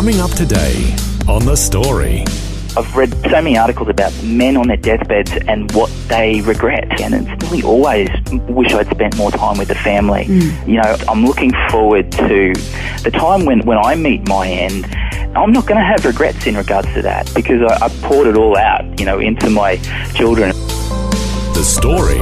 Coming up today on The Story. I've read so many articles about men on their deathbeds and what they regret, and it's really always wish I'd spent more time with the family. Hmm. You know, I'm looking forward to the time when, when I meet my end. I'm not going to have regrets in regards to that because I, I poured it all out, you know, into my children. The Story.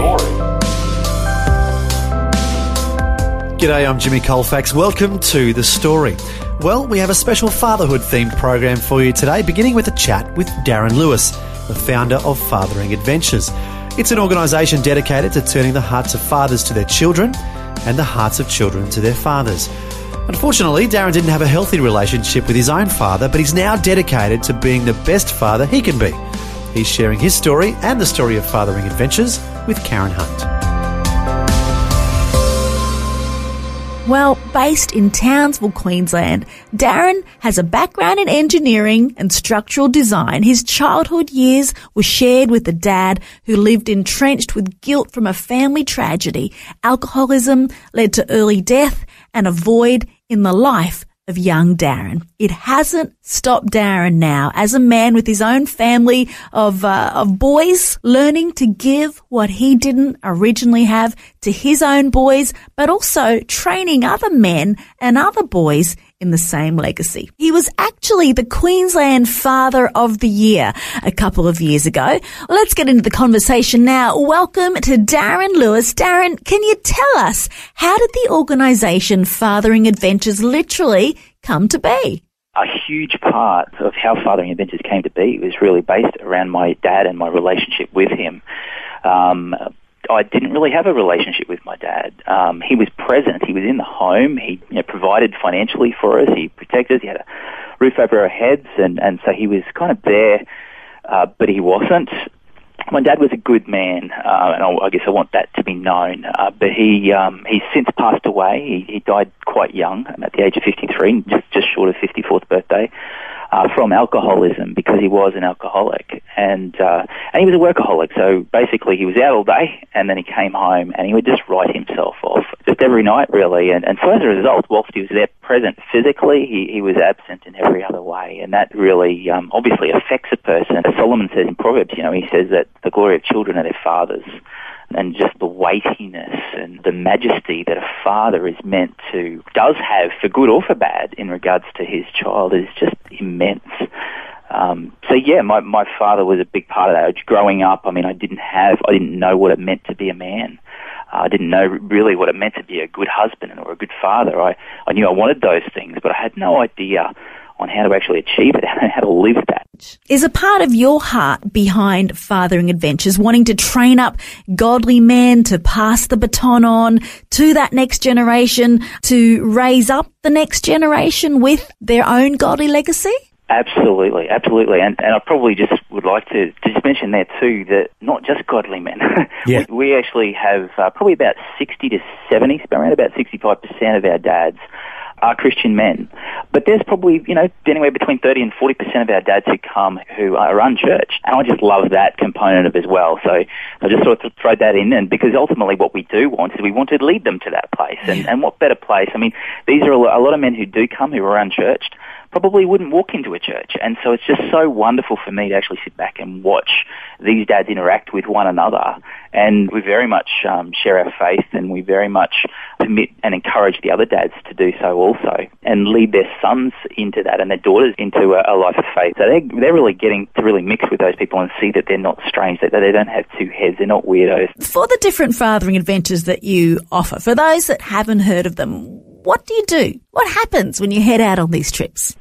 G'day, I'm Jimmy Colfax. Welcome to The Story. Well, we have a special fatherhood themed program for you today, beginning with a chat with Darren Lewis, the founder of Fathering Adventures. It's an organisation dedicated to turning the hearts of fathers to their children and the hearts of children to their fathers. Unfortunately, Darren didn't have a healthy relationship with his own father, but he's now dedicated to being the best father he can be. He's sharing his story and the story of Fathering Adventures with Karen Hunt. Well, based in Townsville, Queensland, Darren has a background in engineering and structural design. His childhood years were shared with a dad who lived entrenched with guilt from a family tragedy. Alcoholism led to early death and a void in the life of young Darren. It hasn't stopped Darren now as a man with his own family of uh, of boys learning to give what he didn't originally have to his own boys, but also training other men and other boys in the same legacy. He was actually the Queensland Father of the Year a couple of years ago. Let's get into the conversation now. Welcome to Darren Lewis. Darren, can you tell us how did the organisation Fathering Adventures literally come to be? A huge part of how Fathering Adventures came to be was really based around my dad and my relationship with him. Um, I didn't really have a relationship with my dad. Um, he was present. He was in the home. He you know, provided financially for us. He protected us. He had a roof over our heads, and, and so he was kind of there, uh, but he wasn't. My dad was a good man, uh, and I, I guess I want that to be known. Uh, but he um, he's since passed away. He, he died quite young, at the age of 53, just just short of 54th birthday uh, from alcoholism because he was an alcoholic and uh, and he was a workaholic. So basically, he was out all day and then he came home and he would just write himself off just every night, really. And, and so as a result, whilst he was there present physically, he, he was absent in every other way, and that really um, obviously affects a person. As Solomon says in Proverbs, you know, he says that the glory of children are their fathers and just the weightiness and the majesty that a father is meant to, does have for good or for bad in regards to his child is just immense. Um, so yeah, my, my father was a big part of that. Growing up, I mean, I didn't have, I didn't know what it meant to be a man. I didn't know really what it meant to be a good husband or a good father. I, I knew I wanted those things, but I had no idea on how to actually achieve it and how to live that. Is a part of your heart behind Fathering Adventures wanting to train up godly men to pass the baton on to that next generation, to raise up the next generation with their own godly legacy? Absolutely, absolutely, and and I probably just would like to, to just mention there too that not just godly men. Yeah. we, we actually have uh, probably about sixty to seventy, around about sixty-five percent of our dads are Christian men. But there's probably, you know, anywhere between 30 and 40% of our dads who come who are unchurched. And I just love that component of as well. So I just sort of throw that in. And because ultimately what we do want is we want to lead them to that place. And, and what better place? I mean, these are a a lot of men who do come who are unchurched probably wouldn't walk into a church. And so it's just so wonderful for me to actually sit back and watch these dads interact with one another. And we very much um, share our faith and we very much permit and encourage the other dads to do so also and lead their sons into that and their daughters into a, a life of faith. So they, they're really getting to really mix with those people and see that they're not strange, that they don't have two heads, they're not weirdos. For the different fathering adventures that you offer, for those that haven't heard of them, what do you do? What happens when you head out on these trips?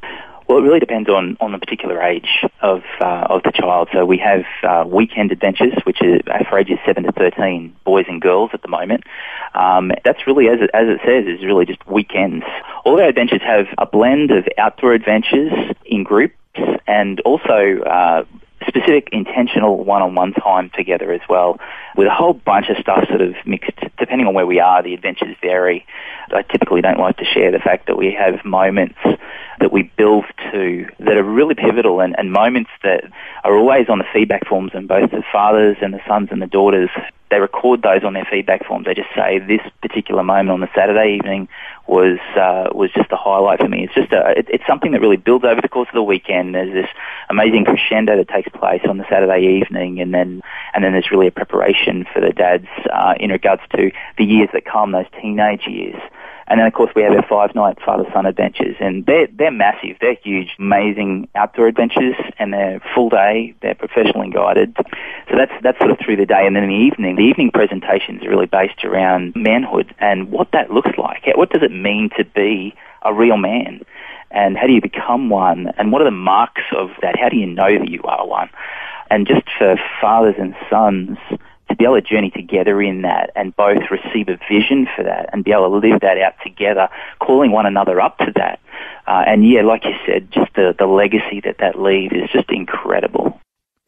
Well, it really depends on, on the particular age of uh, of the child. So we have uh, weekend adventures, which is for ages seven to thirteen, boys and girls at the moment. Um, that's really, as it, as it says, is really just weekends. All our adventures have a blend of outdoor adventures in groups and also uh, specific intentional one-on-one time together as well with a whole bunch of stuff sort of mixed depending on where we are the adventures vary I typically don't like to share the fact that we have moments that we build to that are really pivotal and, and moments that are always on the feedback forms and both the fathers and the sons and the daughters they record those on their feedback forms. They just say this particular moment on the Saturday evening was uh, was just a highlight for me. It's just a, it, it's something that really builds over the course of the weekend. There's this amazing crescendo that takes place on the Saturday evening, and then and then there's really a preparation for the dads uh, in regards to the years that come, those teenage years. And then, of course, we have our five night father son adventures, and they're they're massive. They're huge, amazing outdoor adventures, and they're full day. They're professionally guided. So that's that's sort of through the day, and then in the evening, the evening presentations are really based around manhood and what that looks like. What does it mean to be a real man? And how do you become one? And what are the marks of that? How do you know that you are one? And just for fathers and sons to be able to journey together in that and both receive a vision for that and be able to live that out together, calling one another up to that. Uh, and yeah, like you said, just the, the legacy that that leaves is just incredible.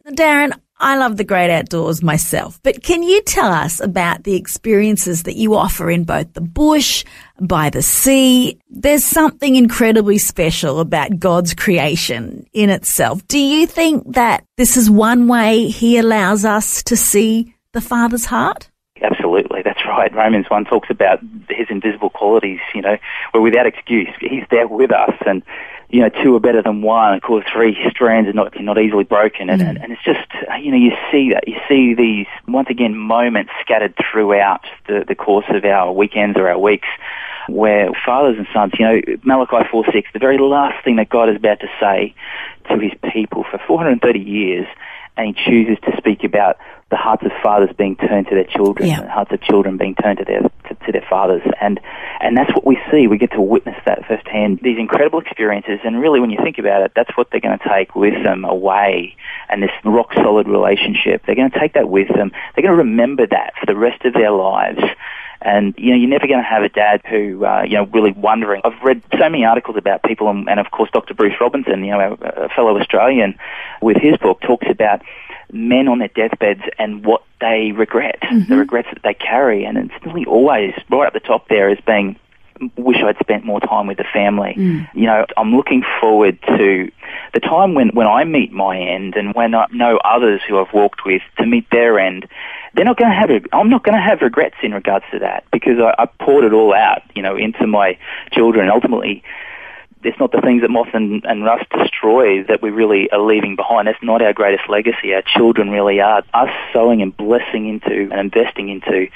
Darren, I love the great outdoors myself, but can you tell us about the experiences that you offer in both the bush, by the sea? There's something incredibly special about God's creation in itself. Do you think that this is one way He allows us to see the Father's heart? Absolutely, that's right. Romans 1 talks about his invisible qualities, you know, we're without excuse. He's there with us and, you know, two are better than one. Of course, three strands are not, not easily broken. And, mm. and, and it's just, you know, you see that. You see these, once again, moments scattered throughout the, the course of our weekends or our weeks where fathers and sons, you know, Malachi 4 6, the very last thing that God is about to say to his people for 430 years, and he chooses to speak about the hearts of fathers being turned to their children, yeah. and the hearts of children being turned to their to, to, their fathers, and and that's what we see. We get to witness that firsthand. These incredible experiences, and really, when you think about it, that's what they're going to take with them away, and this rock solid relationship. They're going to take that with them. They're going to remember that for the rest of their lives. And you know, you're never going to have a dad who, uh, you know, really wondering. I've read so many articles about people, and, and of course, Dr. Bruce Robinson, you know, a fellow Australian, with his book, talks about men on their deathbeds and what they regret, mm-hmm. the regrets that they carry, and it's nearly always right up the top there as being wish I'd spent more time with the family. Mm. You know, I'm looking forward to the time when, when I meet my end and when I know others who I've walked with to meet their end they're not going to have. I'm not going to have regrets in regards to that because I, I poured it all out, you know, into my children. Ultimately, it's not the things that moth and, and rust destroy that we really are leaving behind. That's not our greatest legacy. Our children really are. Us sowing and blessing into and investing into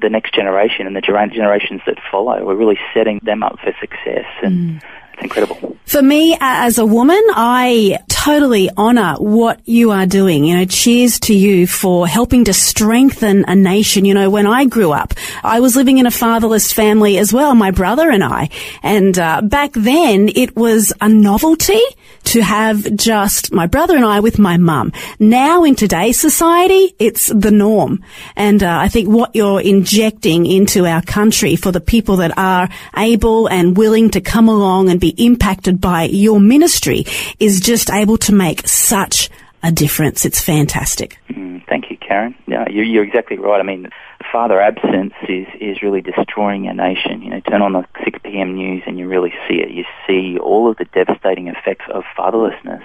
the next generation and the generations that follow. We're really setting them up for success. And mm. It's incredible. For me, as a woman, I totally honour what you are doing. You know, cheers to you for helping to strengthen a nation. You know, when I grew up, I was living in a fatherless family as well, my brother and I. And uh, back then, it was a novelty to have just my brother and I with my mum. Now in today's society, it's the norm. And uh, I think what you're injecting into our country for the people that are able and willing to come along and be impacted by your ministry is just able to make such a difference. It's fantastic. Mm, thank you, Karen. Yeah, you're, you're exactly right. I mean, father absence is, is really destroying our nation. You know, turn on the 6 p.m. news and you really see it. You see all of the devastating effects of fatherlessness.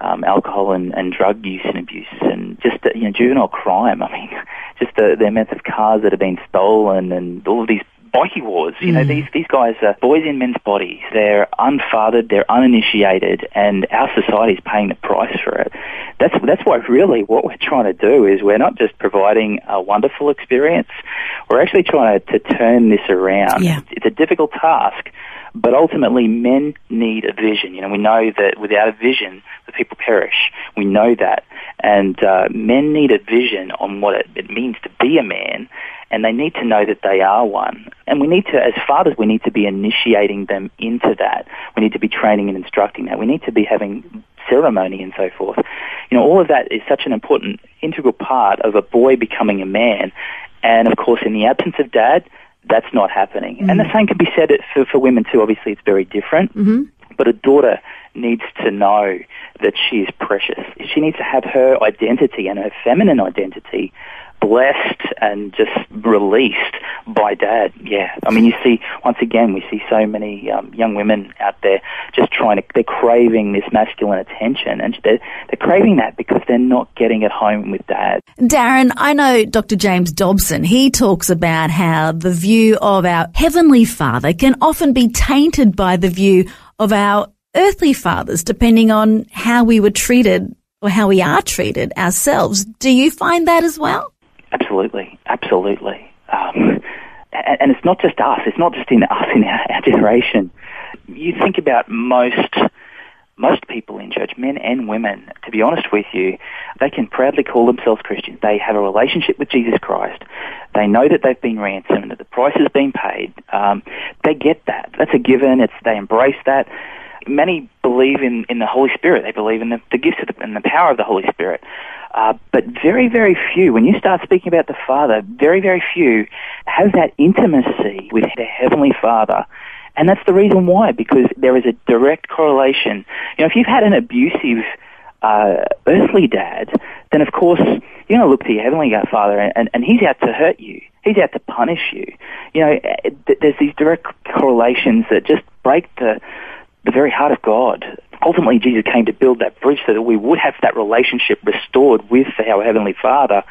Um, alcohol and, and drug use and abuse and just you know juvenile crime. I mean, just the, the amount of cars that have been stolen and all of these bikie wars. You know, mm. these these guys are boys in men's bodies. They're unfathered, they're uninitiated, and our society is paying the price for it. That's that's why really what we're trying to do is we're not just providing a wonderful experience. We're actually trying to, to turn this around. Yeah. It's a difficult task. But ultimately, men need a vision. You know, we know that without a vision, the people perish. We know that. And uh, men need a vision on what it, it means to be a man and they need to know that they are one. And we need to, as fathers, we need to be initiating them into that. We need to be training and instructing that. We need to be having ceremony and so forth. You know, all of that is such an important, integral part of a boy becoming a man. And of course, in the absence of dad, that's not happening. Mm-hmm. And the same can be said for, for women too. Obviously, it's very different. Mm-hmm. But a daughter needs to know that she is precious. She needs to have her identity and her feminine identity blessed and just released by dad. Yeah, I mean, you see once again, we see so many um, young women out there just trying to. They're craving this masculine attention, and they're, they're craving that because they're not getting it home with dad. Darren, I know Dr. James Dobson. He talks about how the view of our heavenly Father can often be tainted by the view of our earthly fathers, depending on how we were treated or how we are treated ourselves. Do you find that as well? Absolutely, absolutely. Um, and, it's not just us. It's not just in us in our, our generation. You think about most most people in church, men and women, to be honest with you, they can proudly call themselves Christians. They have a relationship with Jesus Christ. They know that they've been ransomed, that the price has been paid. Um, they get that. That's a given. It's they embrace that. Many believe in, in the Holy Spirit. They believe in the, the gifts the, and the power of the Holy Spirit. Uh, but very, very few, when you start speaking about the Father, very, very few have that intimacy with their Heavenly Father. And that's the reason why, because there is a direct correlation. You know, if you've had an abusive uh, earthly dad, then of course you're going to look to your heavenly Father, and, and he's out to hurt you. He's out to punish you. You know, there's these direct correlations that just break the the very heart of God ultimately Jesus came to build that bridge so that we would have that relationship restored with our Heavenly Father.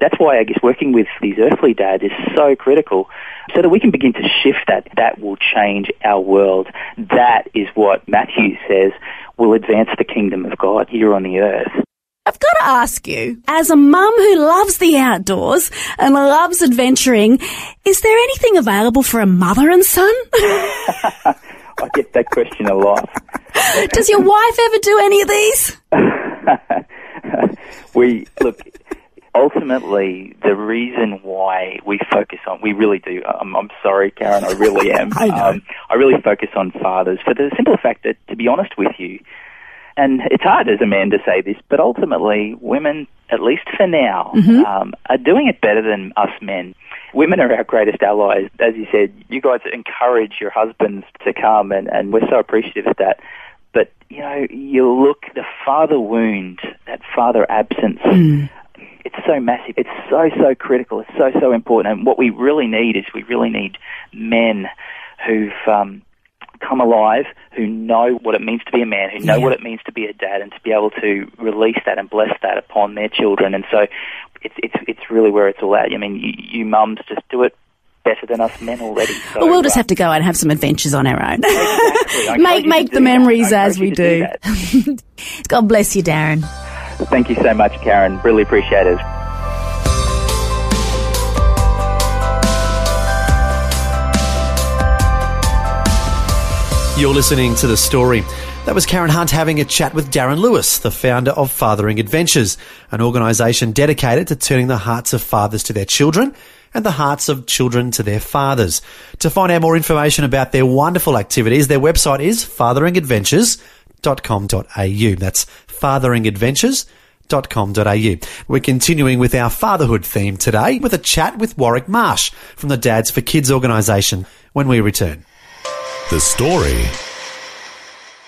That's why I guess working with these earthly dads is so critical so that we can begin to shift that. That will change our world. That is what Matthew says will advance the kingdom of God here on the earth. I've got to ask you, as a mum who loves the outdoors and loves adventuring, is there anything available for a mother and son? I get that question a lot. Does your wife ever do any of these? we look. Ultimately, the reason why we focus on, we really do. I'm, I'm sorry, Karen, I really am. I, um, I really focus on fathers for the simple fact that, to be honest with you, and it's hard as a man to say this, but ultimately, women, at least for now, mm-hmm. um, are doing it better than us men women are our greatest allies. As you said, you guys encourage your husbands to come, and, and we're so appreciative of that. But, you know, you look, the father wound, that father absence, mm. it's so massive. It's so, so critical. It's so, so important. And what we really need is we really need men who've um, come alive, who know what it means to be a man, who know yeah. what it means to be a dad, and to be able to release that and bless that upon their children. And so it's it's it's really where it's all at. I mean, you, you mums just do it better than us men already. So, well, we'll just uh, have to go out and have some adventures on our own. Exactly. make make the memories as we do. do. God bless you, Darren. Thank you so much, Karen. Really appreciate it. You're listening to the story. That was Karen Hunt having a chat with Darren Lewis, the founder of Fathering Adventures, an organisation dedicated to turning the hearts of fathers to their children and the hearts of children to their fathers. To find out more information about their wonderful activities, their website is fatheringadventures.com.au. That's fatheringadventures.com.au. We're continuing with our fatherhood theme today with a chat with Warwick Marsh from the Dads for Kids organisation when we return. The story.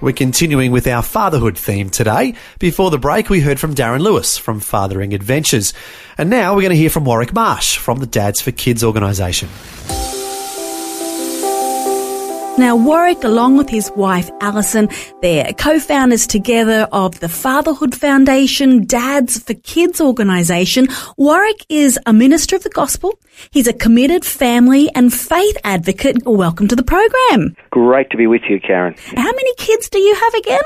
We're continuing with our fatherhood theme today. Before the break, we heard from Darren Lewis from Fathering Adventures. And now we're going to hear from Warwick Marsh from the Dads for Kids organisation. Now, Warwick, along with his wife Alison, they're co-founders together of the Fatherhood Foundation Dads for Kids organisation. Warwick is a minister of the gospel. He's a committed family and faith advocate. Welcome to the program. Great to be with you, Karen. How many kids do you have again?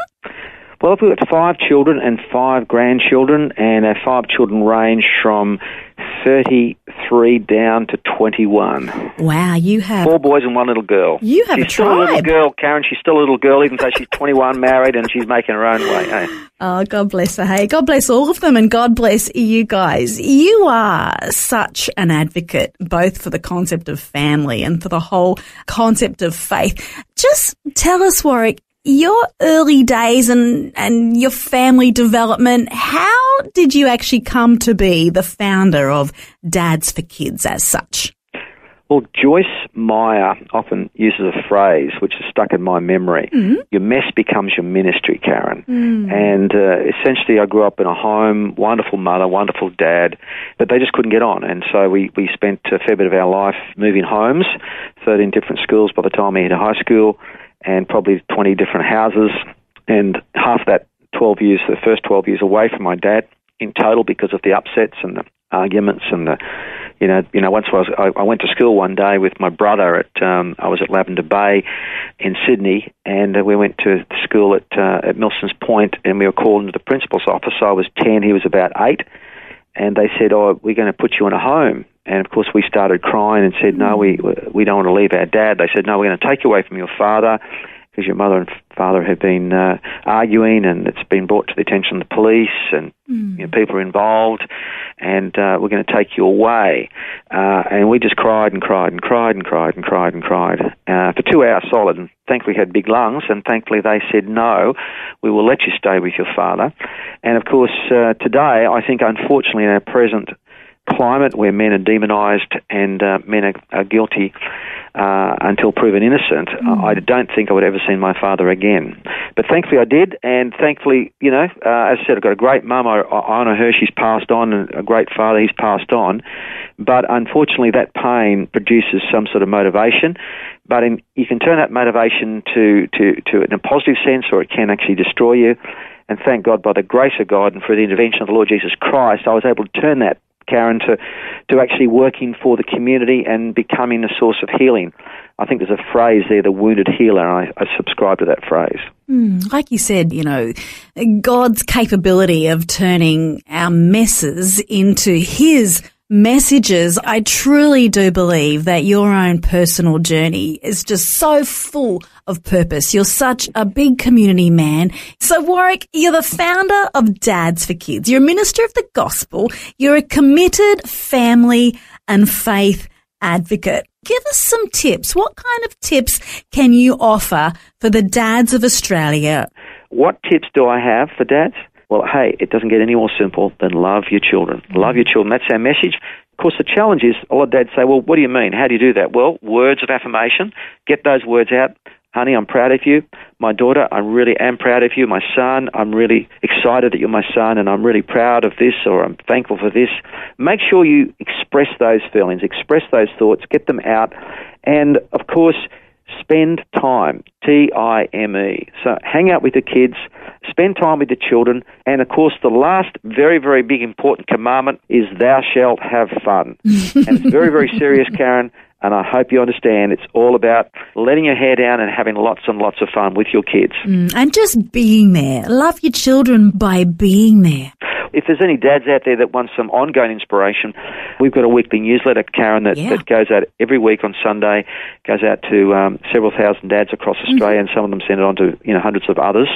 Well, we've got five children and five grandchildren, and our five children range from 33 down to 21. Wow, you have Four boys and one little girl. You have she's a still a little girl, Karen. She's still a little girl, even though she's 21, married, and she's making her own way. eh? Oh, God bless her. Hey, God bless all of them and God bless you guys. You are such an advocate, both for the concept of family and for the whole concept of faith. Just tell us, Warwick, your early days and, and your family development, how did you actually come to be the founder of Dads for Kids as such? Well, Joyce Meyer often uses a phrase which is stuck in my memory. Your mess becomes your ministry, Karen. And uh, essentially, I grew up in a home, wonderful mother, wonderful dad, but they just couldn't get on. And so we, we spent a fair bit of our life moving homes, 13 different schools by the time we hit high school, and probably 20 different houses. And half that 12 years, the first 12 years away from my dad in total because of the upsets and the arguments and the you know, you know. Once I was, I, I went to school one day with my brother at, um, I was at Lavender Bay, in Sydney, and we went to school at uh, at Milson's Point, and we were called into the principal's office. I was ten, he was about eight, and they said, "Oh, we're going to put you in a home." And of course, we started crying and said, "No, we we don't want to leave our dad." They said, "No, we're going to take you away from your father." Because your mother and father have been uh, arguing, and it's been brought to the attention of the police, and you know, people are involved, and uh, we're going to take you away. Uh, and we just cried and cried and cried and cried and cried and cried uh, for two hours solid. And thankfully, had big lungs, and thankfully they said no, we will let you stay with your father. And of course, uh, today I think, unfortunately, in our present climate where men are demonised and uh, men are, are guilty uh, until proven innocent, I don't think I would ever see my father again. But thankfully I did, and thankfully, you know, uh, as I said, I've got a great mum. I, I honour her. She's passed on, and a great father. He's passed on. But unfortunately, that pain produces some sort of motivation. But in, you can turn that motivation to, to, to in a positive sense, or it can actually destroy you. And thank God, by the grace of God and for the intervention of the Lord Jesus Christ, I was able to turn that Karen, to, to actually working for the community and becoming a source of healing. I think there's a phrase there, the wounded healer, and I, I subscribe to that phrase. Hmm, like you said, you know, God's capability of turning our messes into His messages. I truly do believe that your own personal journey is just so full of purpose. You're such a big community man. So Warwick, you're the founder of Dads for Kids. You're a minister of the gospel. You're a committed family and faith advocate. Give us some tips. What kind of tips can you offer for the dads of Australia? What tips do I have for dads? Well, hey, it doesn't get any more simple than love your children. Mm-hmm. Love your children. That's our message. Of course, the challenge is a lot of dads say, well, what do you mean? How do you do that? Well, words of affirmation. Get those words out. Honey, I'm proud of you. My daughter, I really am proud of you. My son, I'm really excited that you're my son and I'm really proud of this or I'm thankful for this. Make sure you express those feelings, express those thoughts, get them out. And of course, spend time. T I M E. So hang out with the kids, spend time with the children, and of course, the last very, very big important commandment is thou shalt have fun. and it's very, very serious, Karen. And I hope you understand it's all about letting your hair down and having lots and lots of fun with your kids. Mm, and just being there. Love your children by being there. If there's any dads out there that want some ongoing inspiration, we've got a weekly newsletter, Karen, that, Yeah. that goes out every week on Sunday, goes out to um, several thousand dads across Australia, and some of them send it on to you know hundreds of others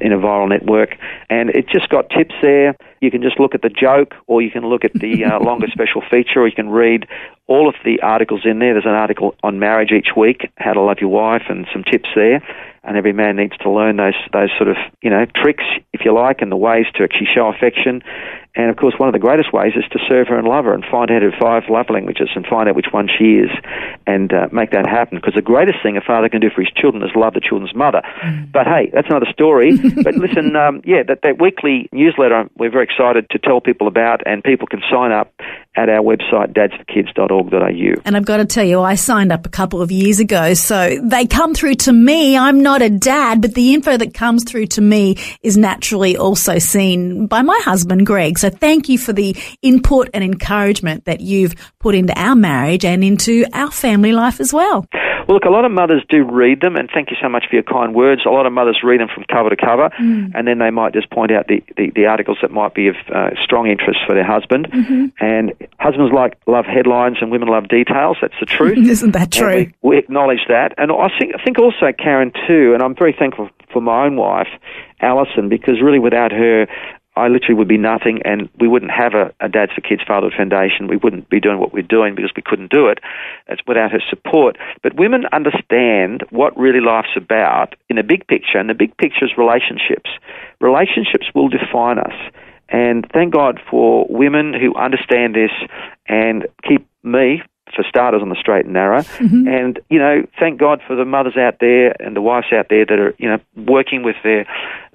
in a viral network. And it's just got tips there. You can just look at the joke, or you can look at the uh, longer special feature, or you can read all of the articles in there. There's an article on marriage each week, how to love your wife, and some tips there. And every man needs to learn those those sort of you know tricks, if you like, and the ways to actually show affection. And of course, one of the greatest ways is to serve her and love her, and find out her five love languages, and find out which one she is, and uh, make that happen. Because the greatest thing a father can do for his children is love the children's mother. But hey, that's another story. but listen, um, yeah, that that weekly newsletter we're very excited to tell people about, and people can sign up at our website, dadsforkids.org.au. And I've got to tell you, I signed up a couple of years ago, so they come through to me. I'm not a dad, but the info that comes through to me is naturally also seen by my husband, Greg. So thank you for the input and encouragement that you've put into our marriage and into our family life as well. Well, look, a lot of mothers do read them, and thank you so much for your kind words. A lot of mothers read them from cover to cover, Mm. and then they might just point out the, the, the articles that might be of uh, strong interest for their husband. Mm-hmm. And husbands like love headlines, and women love details. That's the truth. Isn't that true? we, we acknowledge that, and I think I think also Karen too, and I'm very thankful for my own wife, Alison, because really without her. I literally would be nothing, and we wouldn't have a, a Dads for Kids Fatherhood Foundation. We wouldn't be doing what we're doing because we couldn't do it. It's without her support. But women understand what really life's about in a big picture, and the big picture is relationships. Relationships will define us. And thank God for women who understand this and keep me, for starters, on the straight and narrow. Mm-hmm. And, you know, thank God for the mothers out there and the wives out there that are, you know, working with their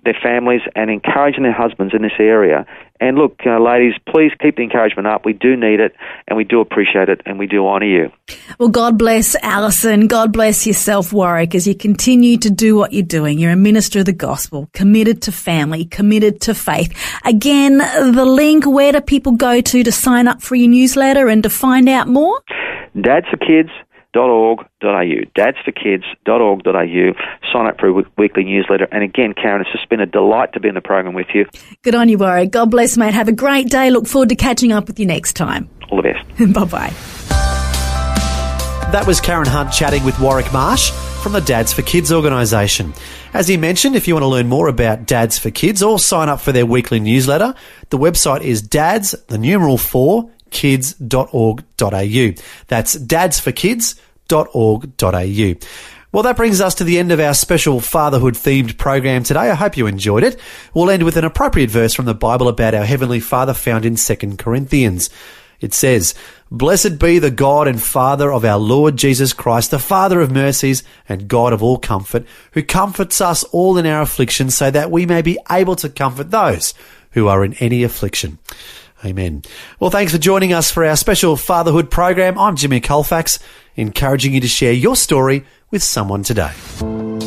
their families and encouraging their husbands in this area. And look, uh, ladies, please keep the encouragement up. We do need it, and we do appreciate it, and we do honour you. Well, God bless Alison. God bless yourself, Warwick, as you continue to do what you're doing. You're a minister of the gospel, committed to family, committed to faith. Again, the link, where do people go to to sign up for your newsletter and to find out more? dadsforkids.org.au. dadsforkids.org.au. Sign up for a weekly newsletter. And again, Karen, it's just been a delight to be in the program with you. Good on you, Warwick. God bless, mate. Have a great day. Look forward to catching up with you next time. All the best. bye bye. That was Karen Hunt chatting with Warwick Marsh from the Dads for Kids organisation. As he mentioned, if you want to learn more about Dads for Kids or sign up for their weekly newsletter, the website is dads, the numeral 4, kids.org.au. That's dadsforkids.org.au. Well, that brings us to the end of our special fatherhood themed program today. I hope you enjoyed it. We'll end with an appropriate verse from the Bible about our Heavenly Father found in 2 Corinthians. It says, Blessed be the God and Father of our Lord Jesus Christ, the Father of mercies and God of all comfort, who comforts us all in our affliction so that we may be able to comfort those who are in any affliction. Amen. Well, thanks for joining us for our special fatherhood program. I'm Jimmy Colfax, encouraging you to share your story with someone today.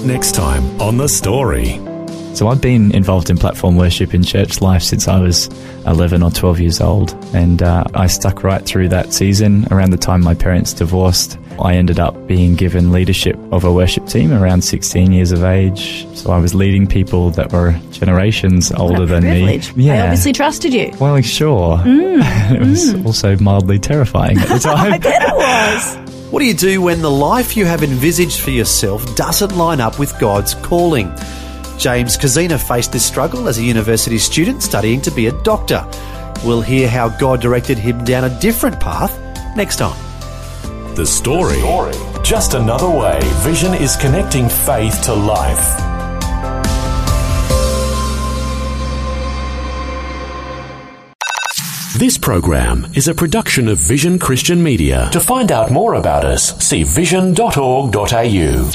Next time on The Story. So I've been involved in platform worship in church life since I was 11 or 12 years old, and uh, I stuck right through that season. Around the time my parents divorced, I ended up being given leadership of a worship team around 16 years of age. So I was leading people that were generations older What a than privilege. me. They obviously trusted you. Well, sure. it was also mildly terrifying at the time. I bet it was. What do you do when the life you have envisaged for yourself doesn't line up with God's calling? James Kazina faced this struggle as a university student studying to be a doctor. We'll hear how God directed him down a different path next time. The Story. Just another way Vision is connecting faith to life. This program is a production of Vision Christian Media. To find out more about us, see vision.org.au.